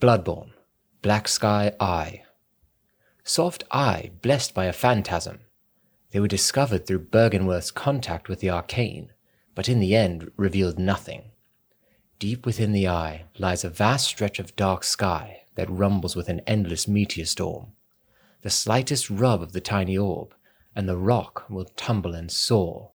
Bloodborne, Black Sky Eye. Soft Eye, blessed by a phantasm. They were discovered through Byrgenwerth's contact with the arcane, but in the end revealed nothing. Deep within the eye lies a vast stretch of dark sky that rumbles with an endless meteor storm. The slightest rub of the tiny orb, and the rock will tumble and soar,